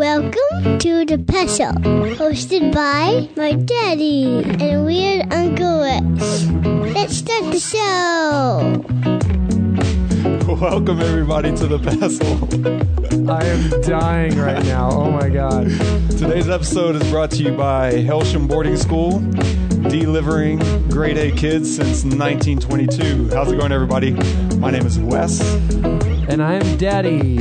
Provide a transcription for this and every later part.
Welcome to the Pestle, hosted by my daddy and weird Uncle Rex. Let's start the show. Welcome everybody to the Pestle. I am dying right now. Oh my god. Today's episode is brought to you by Helsham Boarding School, delivering grade A kids since 1922. How's it going, everybody? My name is Wes. And I am Daddy.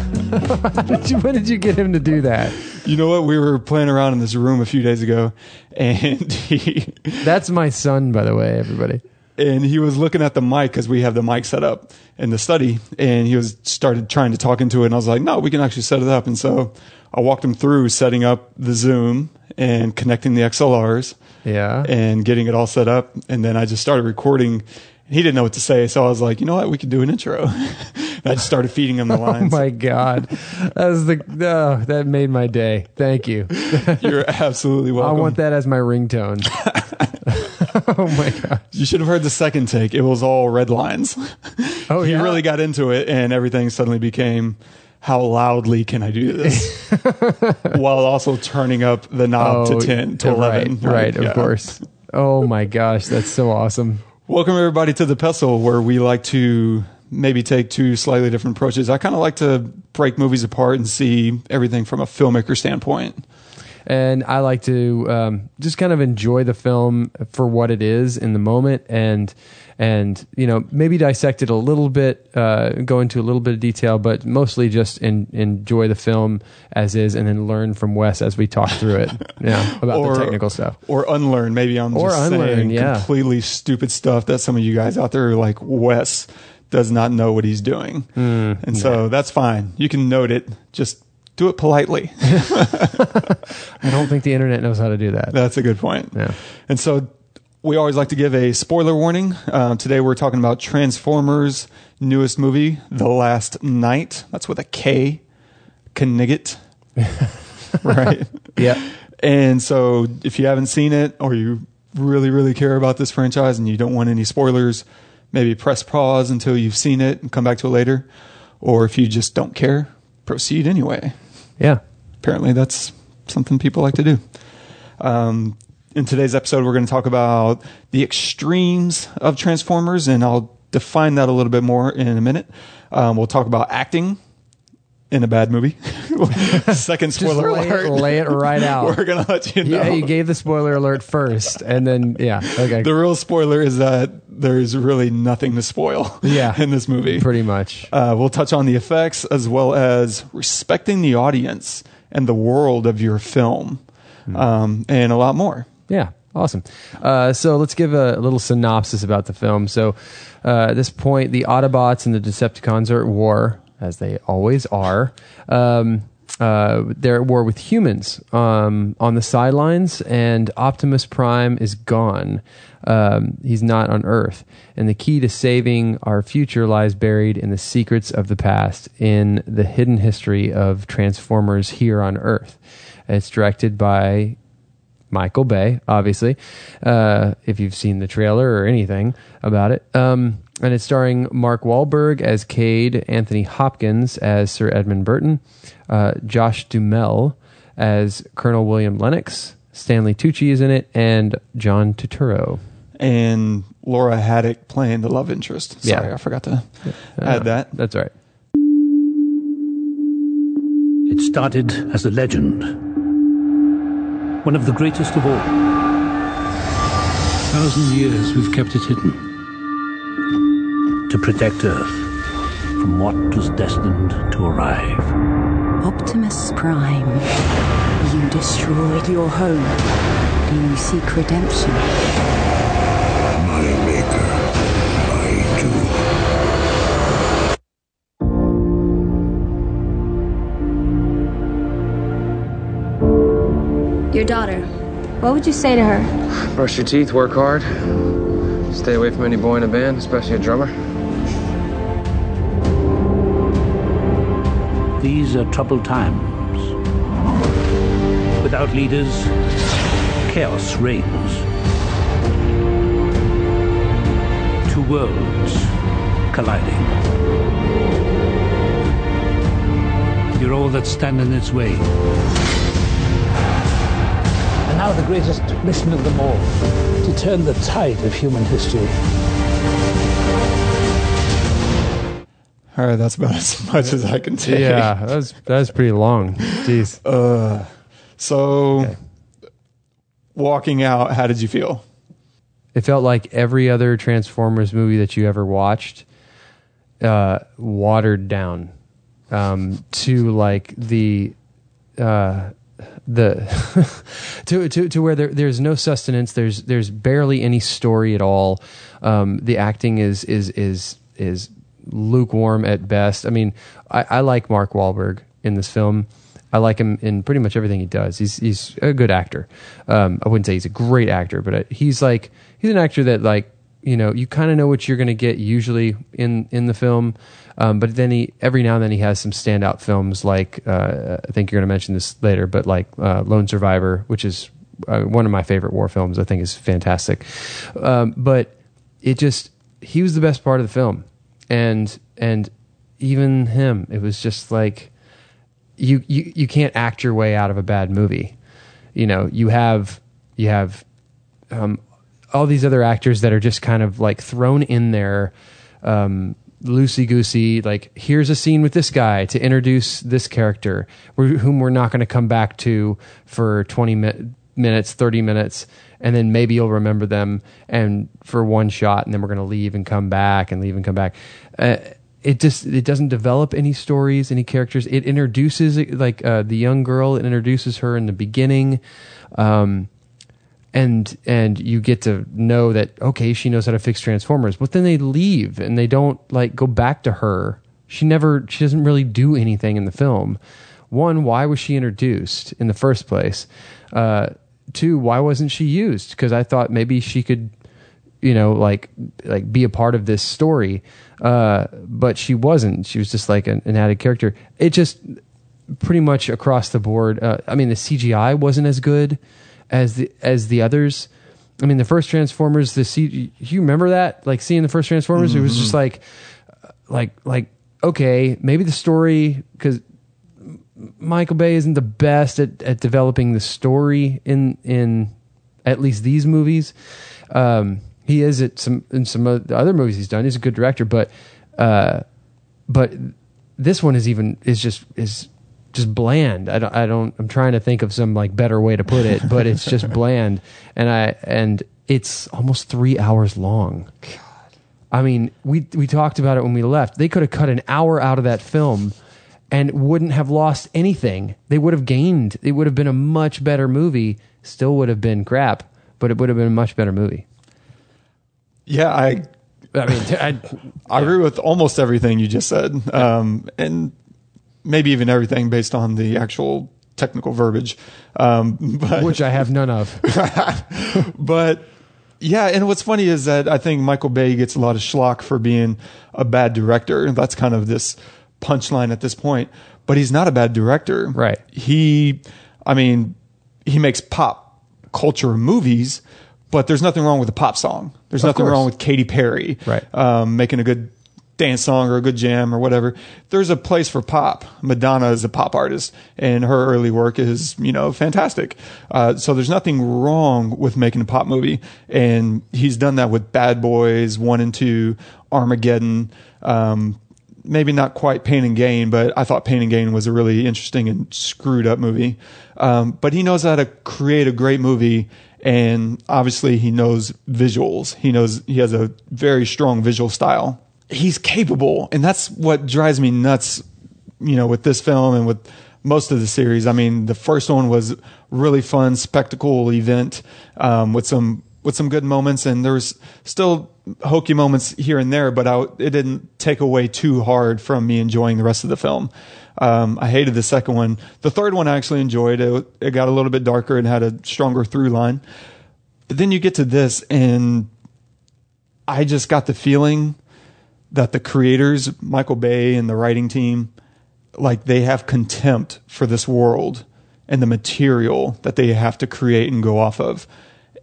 How did you, when did you get him to do that? You know what? We were playing around in this room a few days ago, and he That's my son, by the way, everybody. and he was looking at the mic because we have the mic set up in the study, and he was started trying to talk into it, and I was like, "No, we can actually set it up." And so I walked him through setting up the Zoom and connecting the XLRs. Yeah. and getting it all set up. And then I just started recording. He didn't know what to say, so I was like, you know what, we could do an intro. and I just started feeding him the oh lines. Oh my god. That was the oh, that made my day. Thank you. You're absolutely welcome. I want that as my ringtone. oh my god. You should have heard the second take. It was all red lines. Oh he yeah. really got into it, and everything suddenly became. How loudly can I do this? While also turning up the knob Oh, to 10 to 11. Right, right, Yeah. of course. Oh my gosh, that's so awesome. Welcome everybody to the Pestle, where we like to maybe take two slightly different approaches. I kind of like to break movies apart and see everything from a filmmaker standpoint. And I like to um, just kind of enjoy the film for what it is in the moment, and and you know maybe dissect it a little bit, uh, go into a little bit of detail, but mostly just in, enjoy the film as is, and then learn from Wes as we talk through it, yeah, about Or- the technical stuff. Or unlearn. Maybe I'm Or just unlearn, saying yeah. completely stupid stuff that some of you guys out there are like, Wes does not know what he's doing. Hmm, and so that's fine. You can note it. Just do it politely. I don't think the internet knows how to do that. That's a good point. Yeah. And so we always like to give a spoiler warning. Uh, today we're talking about Transformers' newest movie, The Last Knight. That's with a K. Knigget. right? Yeah, And so if you haven't seen it or you really, really care about this franchise and you don't want any spoilers, maybe press pause until you've seen it and come back to it later. Or if you just don't care, proceed anyway yeah. apparently that's something people like to do. Um, in today's episode, we're going to talk about the extremes of Transformers, and I'll define that a little bit more in a minute. Um, we'll talk about acting in a bad movie. Second spoiler lay, alert. lay it right out. We're going to let you know. yeah, you gave the spoiler alert first, and then yeah, okay, the real spoiler is that there's really nothing to spoil Yeah. in this movie. pretty much. Uh, we'll touch on the effects as well as respecting the audience and the world of your film, um, and a lot more. Yeah, awesome. Uh, so let's give a, little synopsis about the film. So uh, at this point, the Autobots and the Decepticons are at war, as they always are. Um, uh, they're at war with humans um, on the sidelines, and Optimus Prime is gone. Um, he's not on Earth. And the key to saving our future lies buried in the secrets of the past, in the hidden history of Transformers here on Earth. It's directed by Michael Bay, obviously, uh, if you've seen the trailer or anything about it. Um, and it's starring Mark Wahlberg as Cade, Anthony Hopkins as Sir Edmund Burton, uh, Josh Duhamel as Colonel William Lennox, Stanley Tucci is in it, and John Turturro. And Laura Haddock playing the love interest. Sorry, Yeah. I forgot to Uh, add that. That's all right. It started as a legend. One of the greatest of all. Thousand years we've kept it hidden. To protect Earth from what was destined to arrive. Optimus Prime, you destroyed your home. Do you seek redemption? Your daughter. What would you say to her? Brush your teeth, work hard. Stay away from any boy in a band, especially a drummer. These are troubled times. Without leaders, chaos reigns. Two worlds colliding. You're all that stand in its way. And now the greatest mission of them all to turn the tide of human history. All right, that's about as much as I can take. Yeah, that was that was pretty long. Jeez. Uh, so, Okay. walking out, how did you feel? It felt like every other Transformers movie that you ever watched, uh, watered down um, to like the uh, the to, to to where there, there's no sustenance. There's there's barely any story at all. Um, the acting is is is is lukewarm at best. I mean, I, I like Mark Wahlberg in this film. I like him in pretty much everything he does. He's he's a good actor. Um, I wouldn't say he's a great actor, but uh, he's like he's an actor that like you know you kind of know what you're going to get usually in in the film. Um, but then he every now and then he has some standout films like uh, I think you're going to mention this later, but like uh, Lone Survivor, which is uh, one of my favorite war films. I think is fantastic. Um, but it just he was the best part of the film, and and even him, it was just like you you you can't act your way out of a bad movie. You know, you have you have um, all these other actors that are just kind of like thrown in there, um, loosey goosey. Like, here's a scene with this guy to introduce this character, whom we're not going to come back to for twenty mi- minutes, thirty minutes, and then maybe you'll remember them and for one shot, and then we're going to leave and come back and leave and come back. Uh, it just it doesn't develop any stories, any characters. It introduces like uh, the young girl. It introduces her in the beginning. Um, and and you get to know that okay she knows how to fix transformers. But then they leave and they don't like go back to her. She never she doesn't really do anything in the film. One why was she introduced in the first place? Uh two why wasn't she used? Because i thought maybe she could you know like like be a part of this story. Uh but she wasn't. She was just like an, an added character. It just pretty much across the board uh, i mean the cgi wasn't as good as the as the others. I mean the first transformers the C, you remember that? Like seeing the first transformers it was just like like like okay maybe the story because michael bay isn't the best at, at developing the story in in at least these movies. Um he is at some in some of the other movies he's done. He's a good director but uh but this one is even is just is just bland. I don't, I don't, I'm trying to think of some like better way to put it, but it's just bland. And I, and it's almost three hours long. God. I mean, we, we talked about it when we left. They could have cut an hour out of that film and wouldn't have lost anything. They would have gained. It would have been a much better movie. Still would have been crap, but it would have been a much better movie. Yeah, I I mean, I, I agree with almost everything you just said, um, and maybe even everything based on the actual technical verbiage. Um, but which I have none of. but yeah, and what's funny is that I think Michael Bay gets a lot of schlock for being a bad director. That's kind of this punchline at this point. But he's not a bad director. Right. He, I mean, he makes pop culture movies, but there's nothing wrong with a pop song. There's Of nothing course. wrong with Katy Perry. Right. Um, making a good dance song or a good jam or whatever. There's a place for pop. Madonna is a pop artist and her early work is, you know, fantastic. Uh, so there's nothing wrong with making a pop movie. And he's done that with Bad Boys 1 and 2, Armageddon, um, maybe not quite Pain and Gain, but I thought Pain and Gain was a really interesting and screwed up movie. Um, but he knows how to create a great movie and obviously he knows visuals. He knows he has a very strong visual style. He's capable, and that's what drives me nuts. You know, with this film and with most of the series. I mean, the first one was really fun spectacle event um, with some with some good moments, and there's still hokey moments here and there, but I, it didn't take away too hard from me enjoying the rest of the film. Um, I hated the second one. The third one I actually enjoyed. It, it got a little bit darker and had a stronger through line. But then you get to this, and I just got the feeling that the creators, Michael Bay and the writing team, like they have contempt for this world and the material that they have to create and go off of.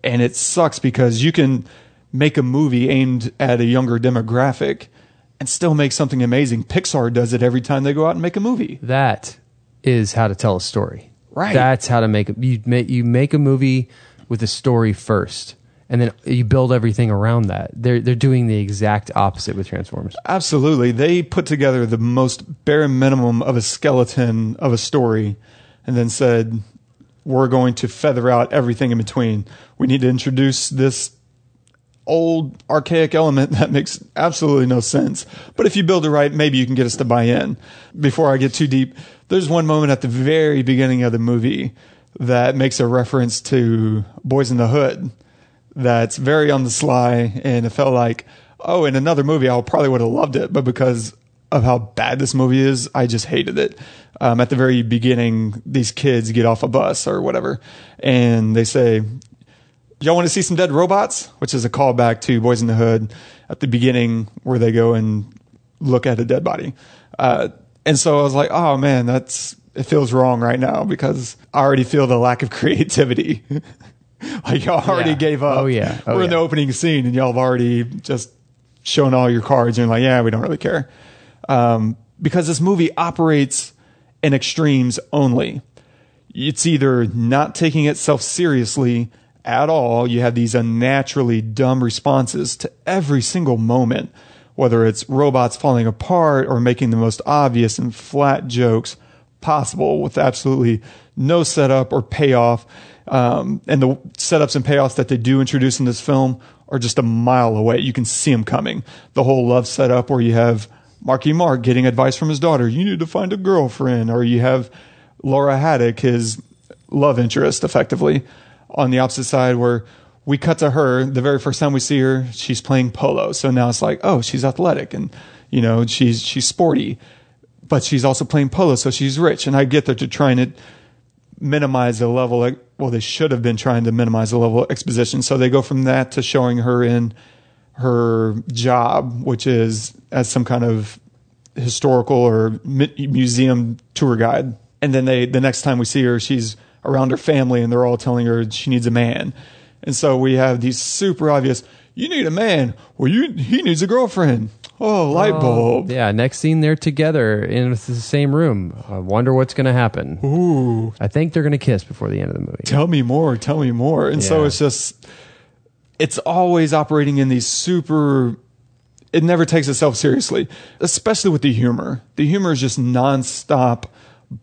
And it sucks because you can make a movie aimed at a younger demographic and still make something amazing. Pixar does it every time they go out and make a movie. That is how to tell a story. Right. That's how to make it. You make you make a movie with a story first, and then you build everything around that. They're they're doing the exact opposite with Transformers. Absolutely. They put together the most bare minimum of a skeleton of a story and then said, we're going to feather out everything in between. We need to introduce this old archaic element that makes absolutely no sense. But if you build it right, maybe you can get us to buy in. Before I get too deep, there's one moment at the very beginning of the movie that makes a reference to Boys in the Hood that's very on the sly and it felt like, oh, in another movie, I probably would have loved it, but because of how bad this movie is, I just hated it. Um, at the very beginning, these kids get off a bus or whatever, and they say, y'all want to see some dead robots? Which is a callback to Boys in the Hood at the beginning where they go and look at a dead body. Uh, and so I was like, oh man, that's, it feels wrong right now because I already feel the lack of creativity. like y'all already Yeah. gave up. Oh, yeah. Oh, We're in the opening scene and y'all have already just shown all your cards and you're like, yeah, we don't really care. Um, because this movie operates in extremes only it's either not taking itself seriously at all. You have these unnaturally dumb responses to every single moment, whether it's robots falling apart or making the most obvious and flat jokes possible with absolutely no setup or payoff. Um, and the setups and payoffs that they do introduce in this film are just a mile away. You can see them coming. The whole love setup where you have Marky Mark getting advice from his daughter, you need to find a girlfriend, or you have Laura Haddock, his love interest, effectively, on the opposite side, where we cut to her the very first time we see her, she's playing polo. So now it's like, oh, she's athletic and you know she's she's sporty, but she's also playing polo, so she's rich. And I get that they're trying to minimize the level. Of, well, they should have been trying to minimize the level of exposition. So they go from that to showing her in her job, which is as some kind of historical or museum tour guide. And then they, the next time we see her, she's around her family and they're all telling her she needs a man. And so we have these super obvious, you need a man. Well, you, he needs a girlfriend. Oh, light bulb. Yeah, next scene they're together in the same room. I wonder what's going to happen. Ooh. I think they're going to kiss before the end of the movie. Tell me more. Tell me more. And so Yeah. it's just, it's always operating in these super, it never takes itself seriously, especially with the humor. The humor is just nonstop,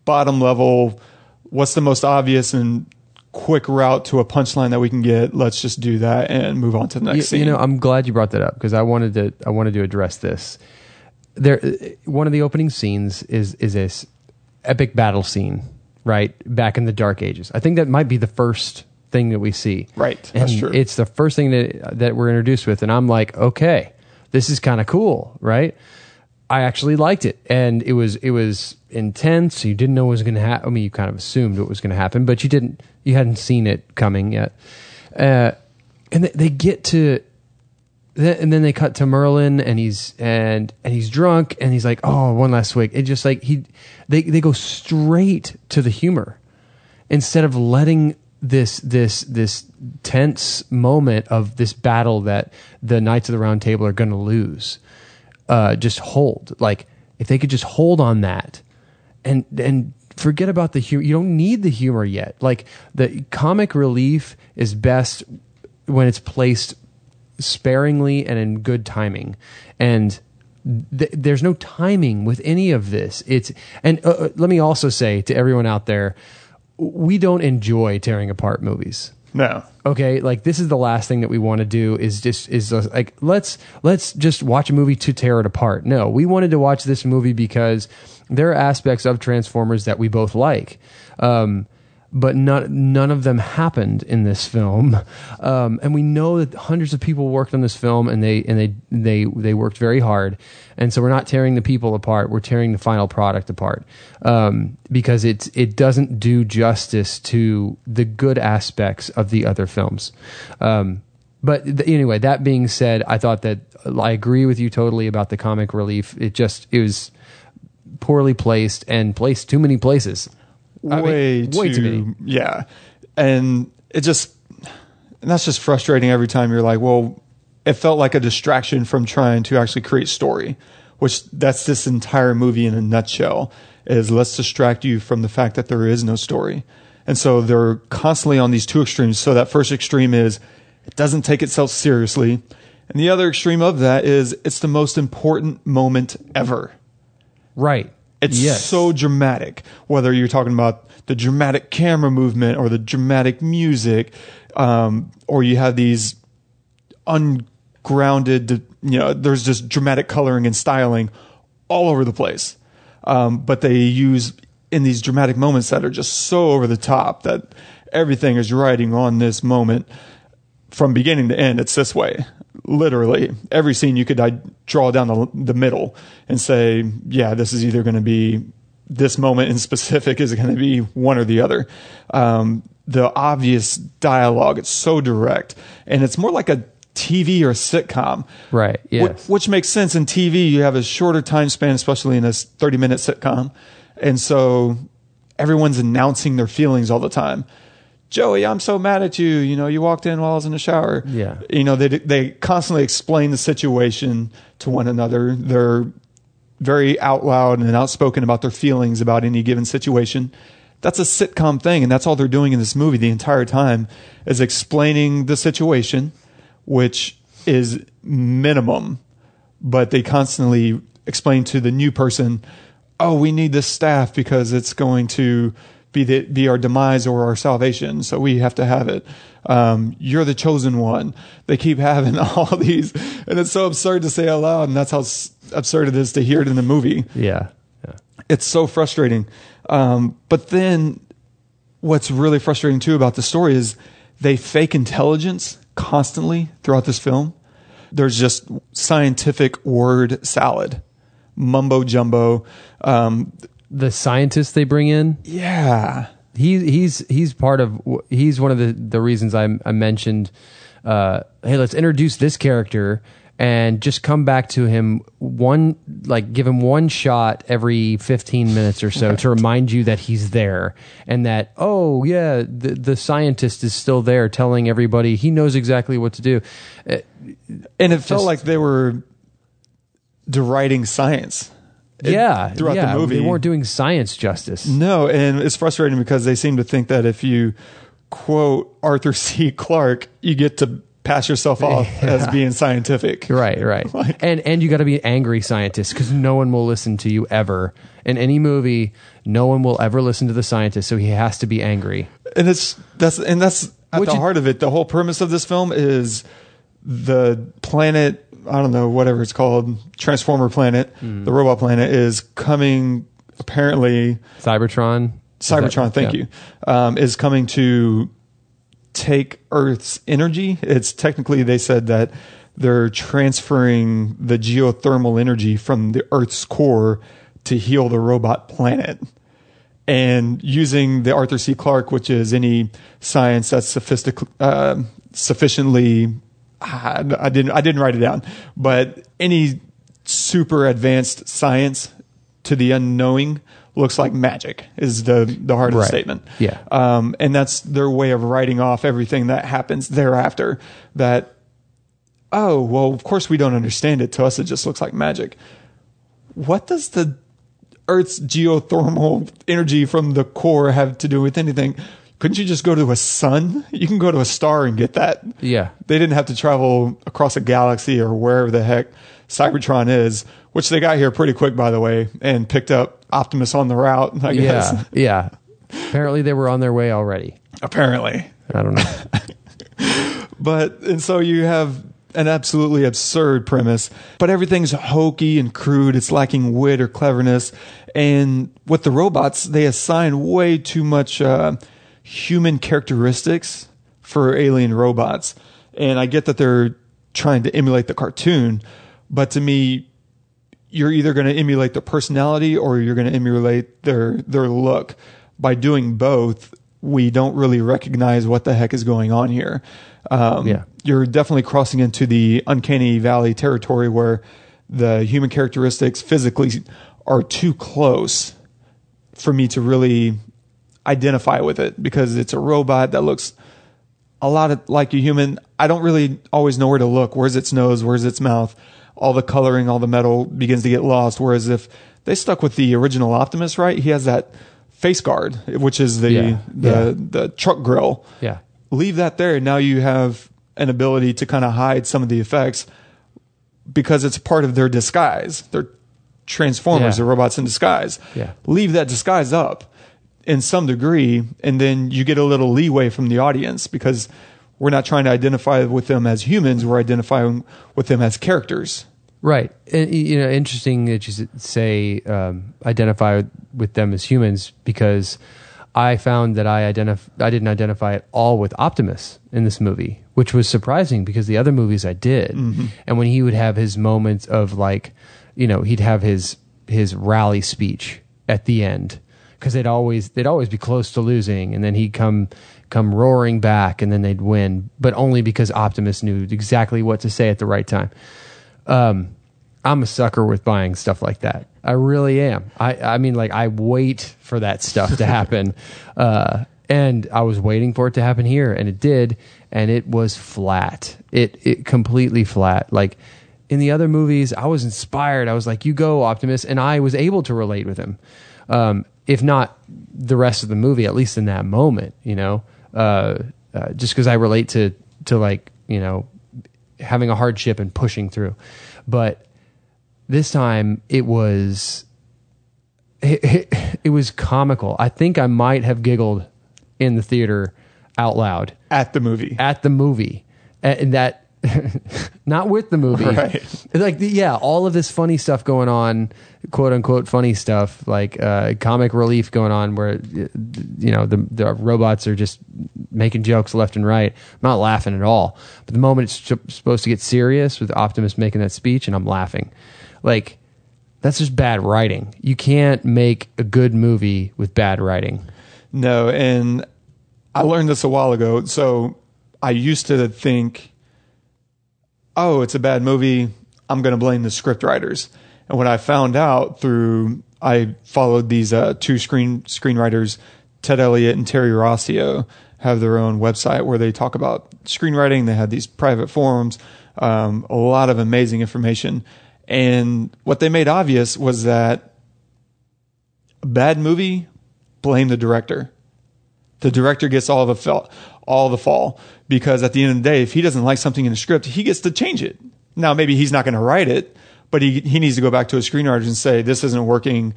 bottom level. What's the most obvious and quick route to a punchline that we can get? Let's just do that and move on to the next you, scene. you know, I'm glad you brought that up because I wanted to. I wanted to address this. There, one of the opening scenes is is this epic battle scene, right back in the Dark Ages. I think that might be the first thing that we see. Right, and that's true. It's the first thing that that we're introduced with, and I'm like, okay, this is kind of cool, right? I actually liked it, and it was it was intense. You didn't know what was going to happen. I mean, you kind of assumed what was going to happen, but you didn't. You hadn't seen it coming yet. Uh, and they, they get to, th- and then they cut to Merlin, and he's and and he's drunk, and he's like, "Oh, one last swig." It just like he, they they go straight to the humor instead of letting this this this tense moment of this battle that the Knights of the Round Table are going to lose uh, just hold. Like if they could just hold on that and and forget about the humor. You don't need the humor yet. Like the comic relief is best when it's placed sparingly and in good timing. And th- there's no timing with any of this. It's and uh, uh, let me also say to everyone out there, we don't enjoy tearing apart movies no. okay like this is the last thing that we want to do is just is uh, like let's let's just watch a movie to tear it apart no we wanted to watch this movie because there are aspects of transformers that we both like um but none none of them happened in this film. Um and we know that hundreds of people worked on this film and they and they they they worked very hard. And so we're not tearing the people apart. We're tearing the final product apart. Um because it's it doesn't do justice to the good aspects of the other films. Um but th- anyway that being said i thought that i agree with you totally about the comic relief. It just it was poorly placed and placed too many places I mean, way, way too, too yeah and it just and that's just frustrating every time you're like well it felt like a distraction from trying to actually create story which that's this entire movie in a nutshell is let's distract you from the fact that there is no story. And so they're constantly on these two extremes. So that first extreme is it doesn't take itself seriously. And the other extreme of that is it's the most important moment ever. Right. It's Yes. so dramatic, whether you're talking about the dramatic camera movement or the dramatic music, um, or you have these ungrounded, you know, there's just dramatic coloring and styling all over the place. Um, but they use in these dramatic moments that are just so over the top that everything is riding on this moment from beginning to end. It's this way. Literally, every scene you could I, draw down the, the middle and say, yeah, this is either going to be this moment in specific is going to be one or the other. Um, the obvious dialogue, it's so direct, and it's more like a TV or a sitcom. Right. Wh- Yes. Which makes sense in TV. You have a shorter time span, especially in a 30 minute sitcom. And so everyone's announcing their feelings all the time. Joey, I'm so mad at you. You know, you walked in while I was in the shower. Yeah. You know, they, they constantly explain the situation to one another. They're very out loud and outspoken about their feelings about any given situation. That's a sitcom thing, and that's all they're doing in this movie the entire time is explaining the situation, which is minimum, but they constantly explain to the new person, "Oh, we need this staff because it's going to be the, be our demise or our salvation, so we have to have it." Um, you're the chosen one. They keep having all these, and it's so absurd to say out loud, and that's how s- absurd it is to hear it in the movie yeah. Yeah. it's so frustrating. Um, but then what's really frustrating too about the story is they fake intelligence constantly throughout this film. There's just scientific word salad, mumbo jumbo. Um, The scientist they bring in. yeah. he he's he's part of he's one of the the reasons I, I mentioned uh hey let's introduce this character and just come back to him one like give him one shot every 15 minutes or so to remind you that he's there and that oh yeah the the scientist is still there telling everybody he knows exactly what to do Uh, And it felt like they were deriding science. Yeah throughout yeah, the movie. they weren't doing science justice No, and it's frustrating because they seem to think that if you quote Arthur C. Clarke, you get to pass yourself off as being scientific. Right, right. Like- and and you got to be an angry scientist because no one will listen to you ever in any movie. No one will ever listen to the scientist, so he has to be angry. And it's that's and that's at Which the heart of it. The whole premise of this film is the planet. I don't know whatever it's called, Transformer planet, Hmm. the robot planet is coming. Apparently, Cybertron. Is that- Cybertron, thank yeah. you, um, is coming to take Earth's energy. It's technically they said that they're transferring the geothermal energy from the Earth's core to heal the robot planet. And using the Arthur C. Clarke, which is any science that's sophistic, uh, sufficiently, I, I didn't, I didn't write it down, but any super advanced science to the unknowing looks like magic is the, the of Right. statement. Yeah. Um, and that's their way of writing off everything that happens thereafter that, oh, well, of course we don't understand it. To us, it just looks like magic. What does the Earth's geothermal energy from the core have to do with anything? Couldn't you just go to a sun? You can go to a star and get that. Yeah. They didn't have to travel across a galaxy or wherever the heck Cybertron is, which they got here pretty quick, by the way, and picked up Optimus on the route, I guess. Yeah, yeah. Apparently, they were on their way already. Apparently. I don't know. But, and so you have an absolutely absurd premise, but everything's hokey and crude. It's lacking wit or cleverness. And with the robots, they assign way too much uh, human characteristics for alien robots. And I get that they're trying to emulate the cartoon, but to me, you're either going to emulate their personality or you're going to emulate their their look. By doing both, we don't really recognize what the heck is going on here. Um, Yeah. you're definitely crossing into the uncanny valley territory where the human characteristics physically are too close for me to really identify with it because it's a robot that looks a lot of, like a human. I don't really always know where to look. Where's its nose? Where's its mouth? All the coloring, all the metal begins to get lost. Whereas if they stuck with the original Optimus, right? He has that face guard, which is the Yeah. the Yeah. the truck grill. Yeah. Leave that there. Now you have an ability to kind of hide some of the effects because it's part of their disguise. They're transformers, Yeah. they're robots in disguise. Yeah. Leave that disguise up in some degree, and then you get a little leeway from the audience because we're not trying to identify with them as humans, we're identifying with them as characters. Right. And, you know, interesting that you say um, identify with them as humans because I found that I identif- I didn't identify at all with Optimus in this movie, which was surprising because the other movies I did. And when he would have his moments of like, you know, he'd have his his rally speech at the end because they'd always they'd always be close to losing, and then he'd come come roaring back, and then they'd win, but only because Optimus knew exactly what to say at the right time um, I'm a sucker with buying stuff like that. I really am. I, I mean, like I wait for that stuff to happen, uh, and I was waiting for it to happen here, and it did, and it was flat. It it completely flat. Like in the other movies, I was inspired. I was like, "You go, Optimus," and I was able to relate with him. Um, if not the rest of the movie, at least in that moment, you know, uh, uh, just because I relate to to like you know having a hardship and pushing through. But this time it was it, it, it was comical. I think I might have giggled in the theater out loud At the movie. at the movie, and that not with the movie. Right. Like yeah, all of this funny stuff going on, quote unquote funny stuff, like uh, comic relief going on, where you know the the robots are just making jokes left and right. I'm not laughing at all. But the moment it's sup- supposed to get serious with Optimus making that speech, and I'm laughing, like that's just bad writing. You can't make a good movie with bad writing. No, and I learned this a while ago. So I used to think, oh, it's a bad movie. I'm going to blame the script writers. And what I found out through, I followed these uh, two screen screenwriters, Ted Elliott and Terry Rossio, have their own website where they talk about screenwriting. They had these private forums, um, a lot of amazing information. And what they made obvious was that a bad movie, blame the director. The director gets all the fel- all the fall because at the end of the day, if he doesn't like something in the script, he gets to change it. Now, maybe he's not going to write it, but he he needs to go back to a screenwriter and say, "This isn't working.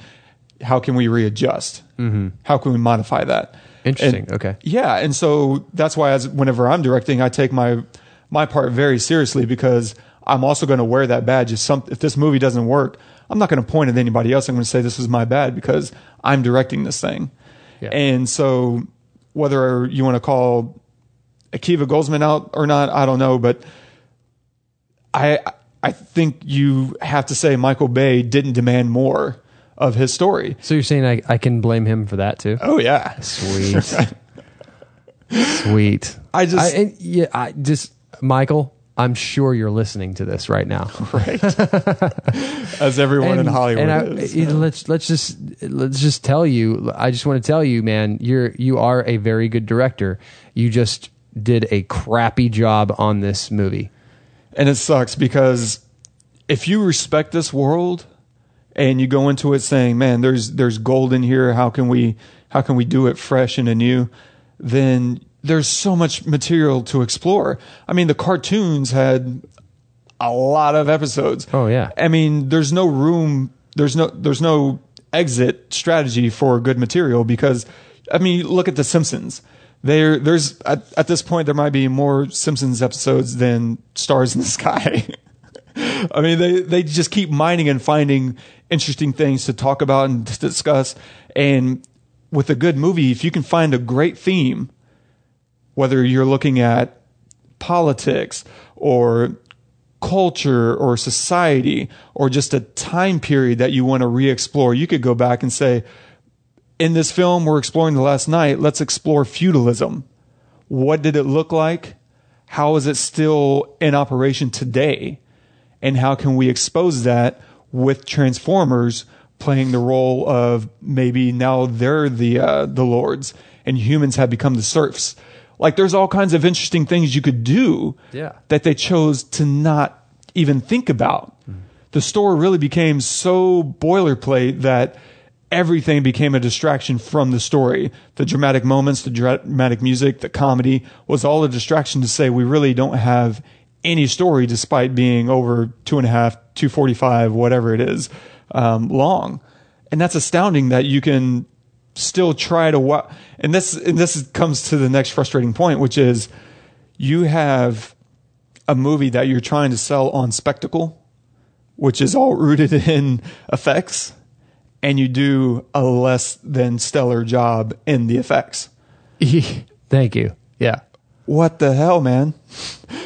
How can we readjust? Mm-hmm. How can we modify that?" Interesting. And- Okay. Yeah, and so that's why as whenever I'm directing, I take my my part very seriously because I'm also going to wear that badge. If some if this movie doesn't work, I'm not going to point at anybody else. I'm going to say this is my bad because I'm directing this thing. Yeah. And so whether you want to call Akiva Goldsman out or not, I don't know, but I I think you have to say Michael Bay didn't demand more of his story. So you're saying I, I can blame him for that too? Oh yeah. Sweet. Sweet. I just- and yeah, I just Michael, I'm sure you're listening to this right now. right. As everyone in Hollywood and I, is. know, let's let's just let's just tell you. I just want to tell you, man, you're you are a very good director. You just did a crappy job on this movie. And it sucks because if you respect this world and you go into it saying, "Man, there's there's gold in here. How can we how can we do it fresh and anew?" Then there's so much material to explore. I mean, the cartoons had a lot of episodes. Oh, yeah. I mean, there's no room. There's no there's no exit strategy for good material because I mean, look at the Simpsons. There, there's at, at this point there might be more Simpsons episodes than Stars in the Sky. I mean, they they just keep mining and finding interesting things to talk about and to discuss. And with a good movie, if you can find a great theme, whether you're looking at politics or culture or society or just a time period that you want to re-explore, you could go back and say, in this film we're exploring the Last Knight, let's explore feudalism. What did it look like? How is it still in operation today? And how can we expose that with Transformers playing the role of maybe now they're the uh, the lords and humans have become the serfs? Like there's all kinds of interesting things you could do Yeah. that they chose to not even think about. the story really became so boilerplate that everything became a distraction from the story. The dramatic moments, the dramatic music, the comedy was all a distraction to say we really don't have any story despite being over two and a half, 245, whatever it is, um, long. And that's astounding that you can still try to wa- and this and this comes to the next frustrating point which is you have a movie that you're trying to sell on spectacle which is all rooted in effects and you do a less than stellar job in the effects Thank you. Yeah. what the hell man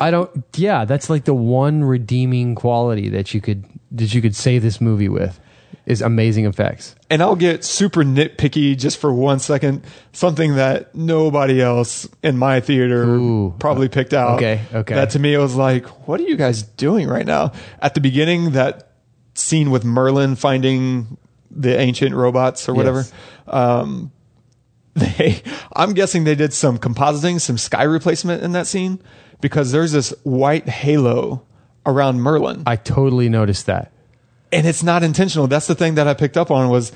I don't. Yeah, that's like the one redeeming quality that you could that you could say this movie with is amazing effects. and I'll get super nitpicky just for one second. Something that nobody else in my theater Ooh. probably picked out. Okay, okay. That to me, it was like, what are you guys doing right now? At the beginning, that scene with Merlin finding the ancient robots or whatever. Yes. Um, they, I'm guessing they did some compositing, some sky replacement in that scene because there's this white halo around Merlin I totally noticed that. and it's not intentional. That's the thing that I picked up on was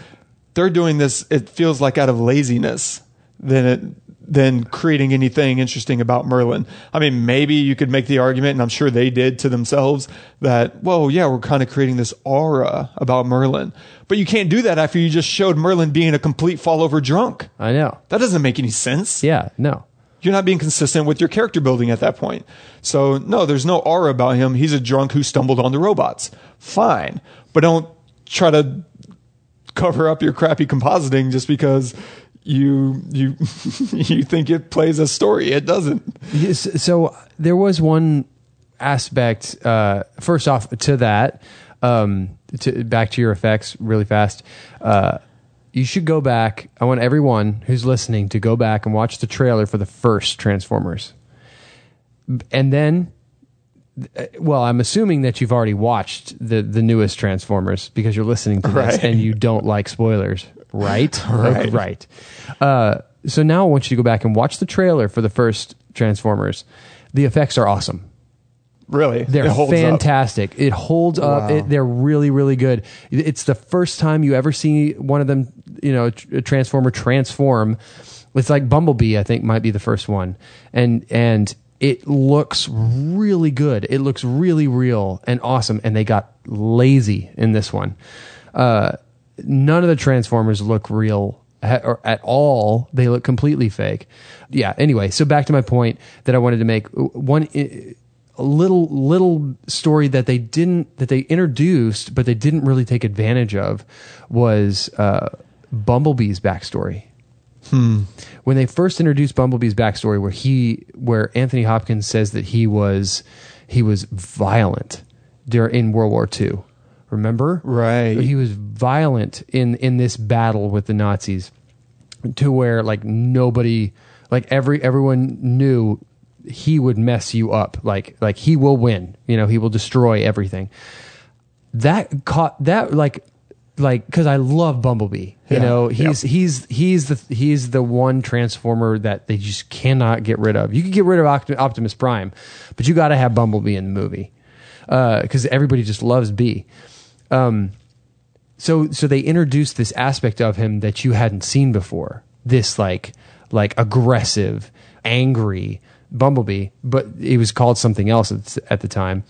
they're doing this. It feels like out of laziness than it than creating anything interesting about Merlin. I mean, maybe you could make the argument, and I'm sure they did to themselves that, well, yeah, we're kind of creating this aura about Merlin, but you can't do that after you just showed Merlin being a complete fall over drunk. I know. That doesn't make any sense Yeah. No. you're not being consistent with your character building at that point. So no, there's no aura about him. He's a drunk who stumbled on the robots. Fine, but don't try to cover up your crappy compositing just because you you you think it plays a story. It doesn't. Yes, So there was one aspect. Uh, first off, to that, um, to, back to your effects really fast. Uh, you should go back. I want everyone who's listening to go back and watch the trailer for the first Transformers, and then. uh, Well, I'm assuming that you've already watched the the newest Transformers because you're listening to this Right. and you don't like spoilers, right? Right. right. Uh, so now I want you to go back and watch the trailer for the first Transformers. The effects are awesome. Really, They're It holds up. fantastic. It holds up. It, they're really, really good. It's the first time you ever see one of them, you know, a transformer transform. It's like Bumblebee, I think, might be the first one, and and it looks really good. It looks really real and awesome. And they got lazy in this one. Uh, none of the transformers look real or at all. They look completely fake. Yeah. Anyway, so back to my point that I wanted to make. One a little little story that they didn't that they introduced, but they didn't really take advantage of was uh, Bumblebee's backstory. When they first introduced Bumblebee's backstory, where he where Anthony Hopkins says that he was he was violent during in World War II. Remember? Right. He was violent in in this battle with the Nazis to where like nobody like every everyone knew he would mess you up. Like like he will win. You know he will destroy everything. That caught that like like because i love bumblebee. You Yeah. know he's he's he's the he's the one transformer that they just cannot get rid of. You can get rid of Opt- optimus prime but you got to have bumblebee in the movie uh, because everybody just loves b um, so so they introduced this aspect of him that you hadn't seen before. This like like aggressive angry bumblebee but it was called something else at, at the time.